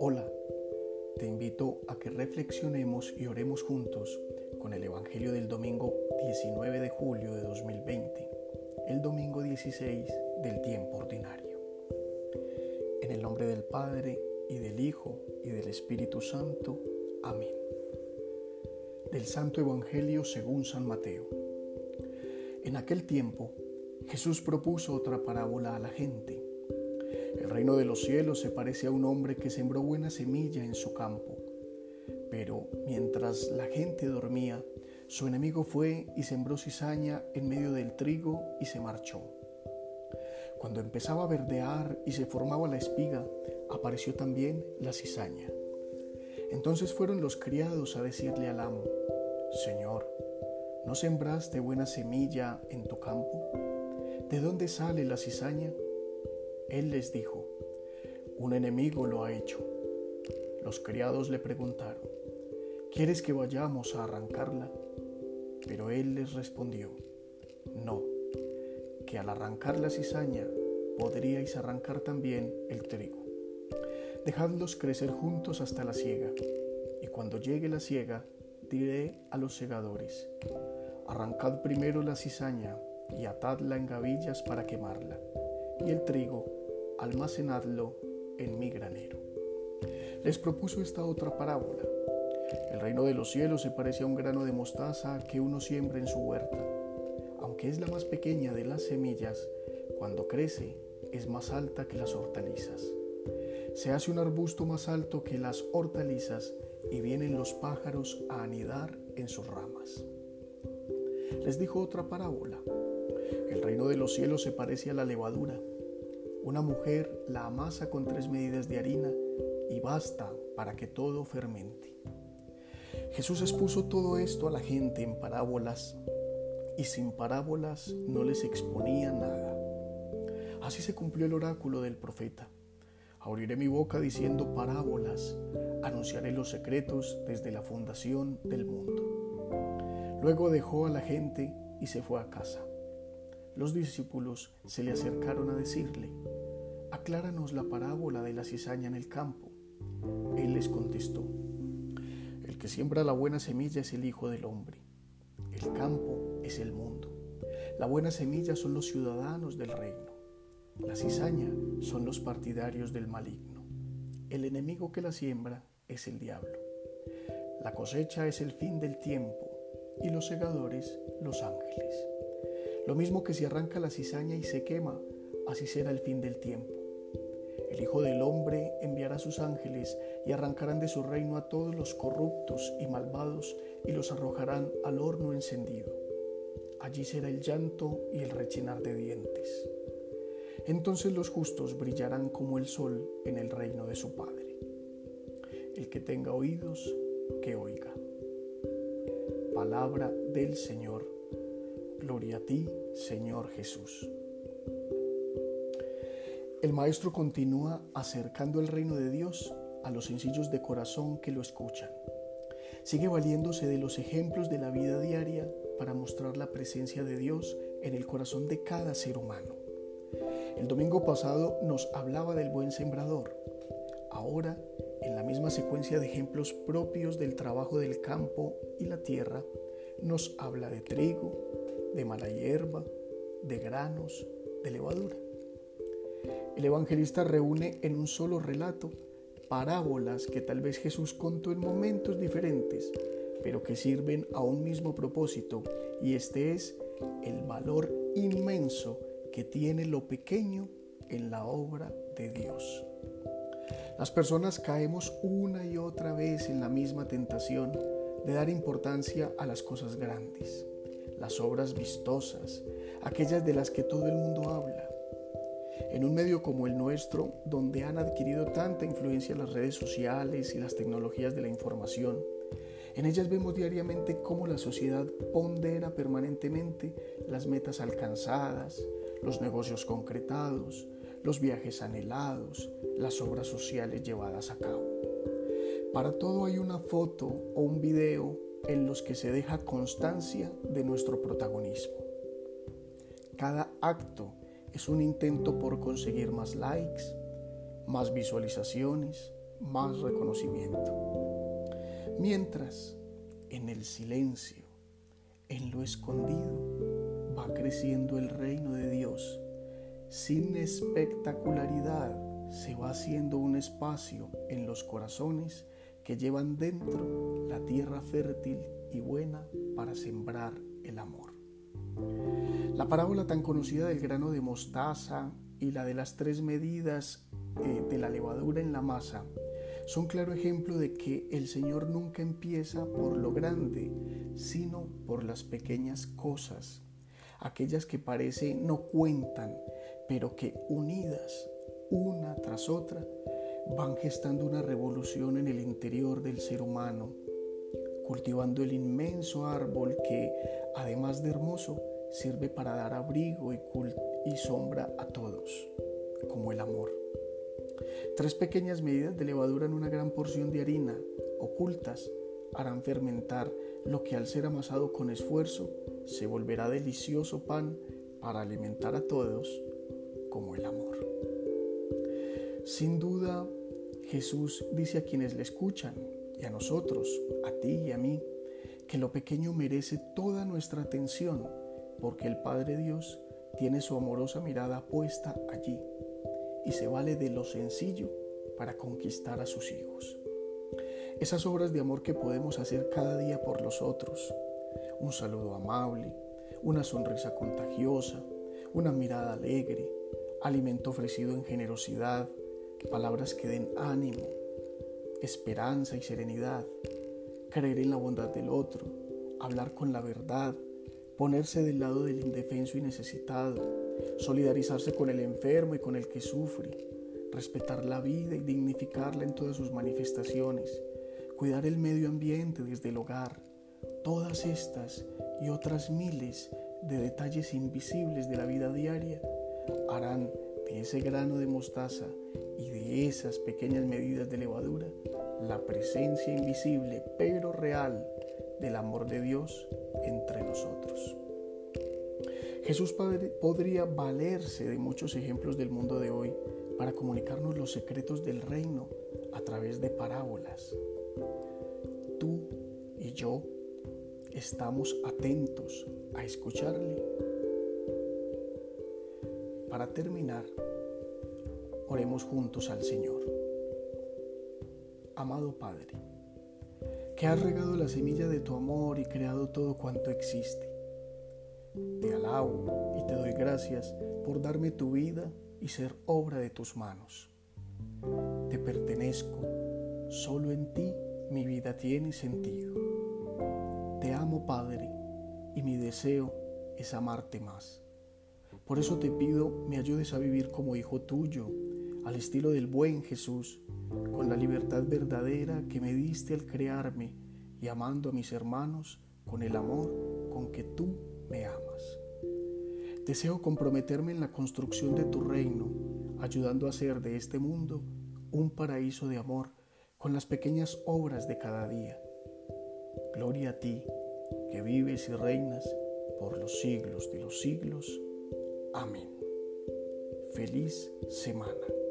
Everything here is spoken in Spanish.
Hola, te invito a que reflexionemos y oremos juntos con el Evangelio del domingo 19 de julio de 2020, el domingo 16 del tiempo ordinario. En el nombre del Padre, y del Hijo, y del Espíritu Santo. Amén. Del Santo Evangelio según San Mateo. En aquel tiempo, Jesús propuso otra parábola a la gente. El reino de los cielos se parece a un hombre que sembró buena semilla en su campo. Pero mientras la gente dormía, su enemigo fue y sembró cizaña en medio del trigo y se marchó. Cuando empezaba a verdear y se formaba la espiga, apareció también la cizaña. Entonces fueron los criados a decirle al amo, Señor, ¿no sembraste buena semilla en tu campo? ¿De dónde sale la cizaña? Él les dijo, un enemigo lo ha hecho. Los criados le preguntaron, ¿quieres que vayamos a arrancarla? Pero él les respondió, no, que al arrancar la cizaña podríais arrancar también el trigo. Dejadlos crecer juntos hasta la siega, y cuando llegue la siega, diré a los segadores, arrancad primero la cizaña y atadla en gavillas para quemarla, y el trigo almacenadlo en mi granero. Les propuso esta otra parábola. El reino de los cielos se parece a un grano de mostaza que uno siembra en su huerta. Aunque es la más pequeña de las semillas, cuando crece es más alta que las hortalizas se hace un arbusto más alto que las hortalizas y vienen los pájaros a anidar en sus ramas. Les dijo otra parábola. El reino de los cielos se parece a la levadura. Una mujer la amasa con tres medidas de harina y basta para que todo fermente. Jesús expuso todo esto a la gente en parábolas y sin parábolas no les exponía nada. Así se cumplió el oráculo del profeta. Abriré mi boca diciendo parábolas, anunciaré los secretos desde la fundación del mundo. Luego dejó a la gente y se fue a casa. Los discípulos se le acercaron a decirle, acláranos la parábola de la cizaña en el campo. Él les contestó, el que siembra la buena semilla es el Hijo del Hombre. El campo es el mundo. La buena semilla son los ciudadanos del reino. La cizaña son los partidarios del maligno. El enemigo que la siembra es el diablo. La cosecha es el fin del tiempo y los segadores los ángeles. Lo mismo que si arranca la cizaña y se quema, así será el fin del tiempo. El Hijo del Hombre enviará sus ángeles y arrancarán de su reino a todos los corruptos y malvados y los arrojarán al horno encendido. Allí será el llanto y el rechinar de dientes. Entonces los justos brillarán como el sol en el reino de su Padre. El que tenga oídos, que oiga. Palabra del Señor. Gloria a ti, Señor Jesús. El Maestro continúa acercando el reino de Dios a los sencillos de corazón que lo escuchan. Sigue valiéndose de los ejemplos de la vida diaria para mostrar la presencia de Dios en el corazón de cada ser humano. El domingo pasado nos hablaba del buen sembrador. Ahora, en la misma secuencia de ejemplos propios del trabajo del campo y la tierra, nos habla de trigo, de mala hierba, de granos, de levadura. El evangelista reúne en un solo relato parábolas que tal vez Jesús contó en momentos diferentes, pero que sirven a un mismo propósito, y este es el valor inmenso que tiene lo pequeño en la obra de Dios. Las personas caemos una y otra vez en la misma tentación de dar importancia a las cosas grandes, las obras vistosas, aquellas de las que todo el mundo habla. En un medio como el nuestro, donde han adquirido tanta influencia las redes sociales y las tecnologías de la información, en ellas vemos diariamente cómo la sociedad pondera permanentemente las metas alcanzadas, los negocios concretados, los viajes anhelados, las obras sociales llevadas a cabo. Para todo hay una foto o un video en los que se deja constancia de nuestro protagonismo. Cada acto es un intento por conseguir más likes, más visualizaciones, más reconocimiento. Mientras, en el silencio, en lo escondido, va creciendo el reino de Dios. Sin espectacularidad, se va haciendo un espacio en los corazones que llevan dentro la tierra fértil y buena para sembrar el amor. La parábola tan conocida del grano de mostaza y la de las tres medidas eh, de la levadura en la masa son claro ejemplo de que el Señor nunca empieza por lo grande, sino por las pequeñas cosas, aquellas que parece no cuentan, pero que unidas una tras otra van gestando una revolución en el interior del ser humano, cultivando el inmenso árbol que, además de hermoso, sirve para dar abrigo y, y sombra a todos, como el amor. Tres pequeñas medidas de levadura en una gran porción de harina, ocultas, harán fermentar lo que al ser amasado con esfuerzo se volverá delicioso pan para alimentar a todos como el amor. Sin duda, Jesús dice a quienes le escuchan y a nosotros, a ti y a mí, que lo pequeño merece toda nuestra atención porque el Padre Dios tiene su amorosa mirada puesta allí y se vale de lo sencillo para conquistar a sus hijos. Esas obras de amor que podemos hacer cada día por los otros, un saludo amable, una sonrisa contagiosa, una mirada alegre, alimento ofrecido en generosidad, palabras que den ánimo, esperanza y serenidad, creer en la bondad del otro, hablar con la verdad, ponerse del lado del indefenso y necesitado, solidarizarse con el enfermo y con el que sufre, respetar la vida y dignificarla en todas sus manifestaciones, cuidar el medio ambiente desde el hogar, todas estas y otras miles de detalles invisibles de la vida diaria harán de ese grano de mostaza y de esas pequeñas medidas de levadura la presencia invisible pero real del amor de Dios entre nosotros. Jesús podría valerse de muchos ejemplos del mundo de hoy para comunicarnos los secretos del reino a través de parábolas. Tú y yo estamos atentos a escucharle. Para terminar, oremos juntos al Señor. Amado Padre, que has regado la semilla de tu amor y creado todo cuanto existe. Te alabo y te doy gracias por darme tu vida y ser obra de tus manos. Te pertenezco, solo en ti mi vida tiene sentido. Te amo Padre y mi deseo es amarte más. Por eso te pido me ayudes a vivir como hijo tuyo, al estilo del buen Jesús, con la libertad verdadera que me diste al crearme y amando a mis hermanos con el amor con que tú me amas. Deseo comprometerme en la construcción de tu reino, ayudando a hacer de este mundo un paraíso de amor con las pequeñas obras de cada día. Gloria a ti, que vives y reinas por los siglos de los siglos. Amén. Feliz semana.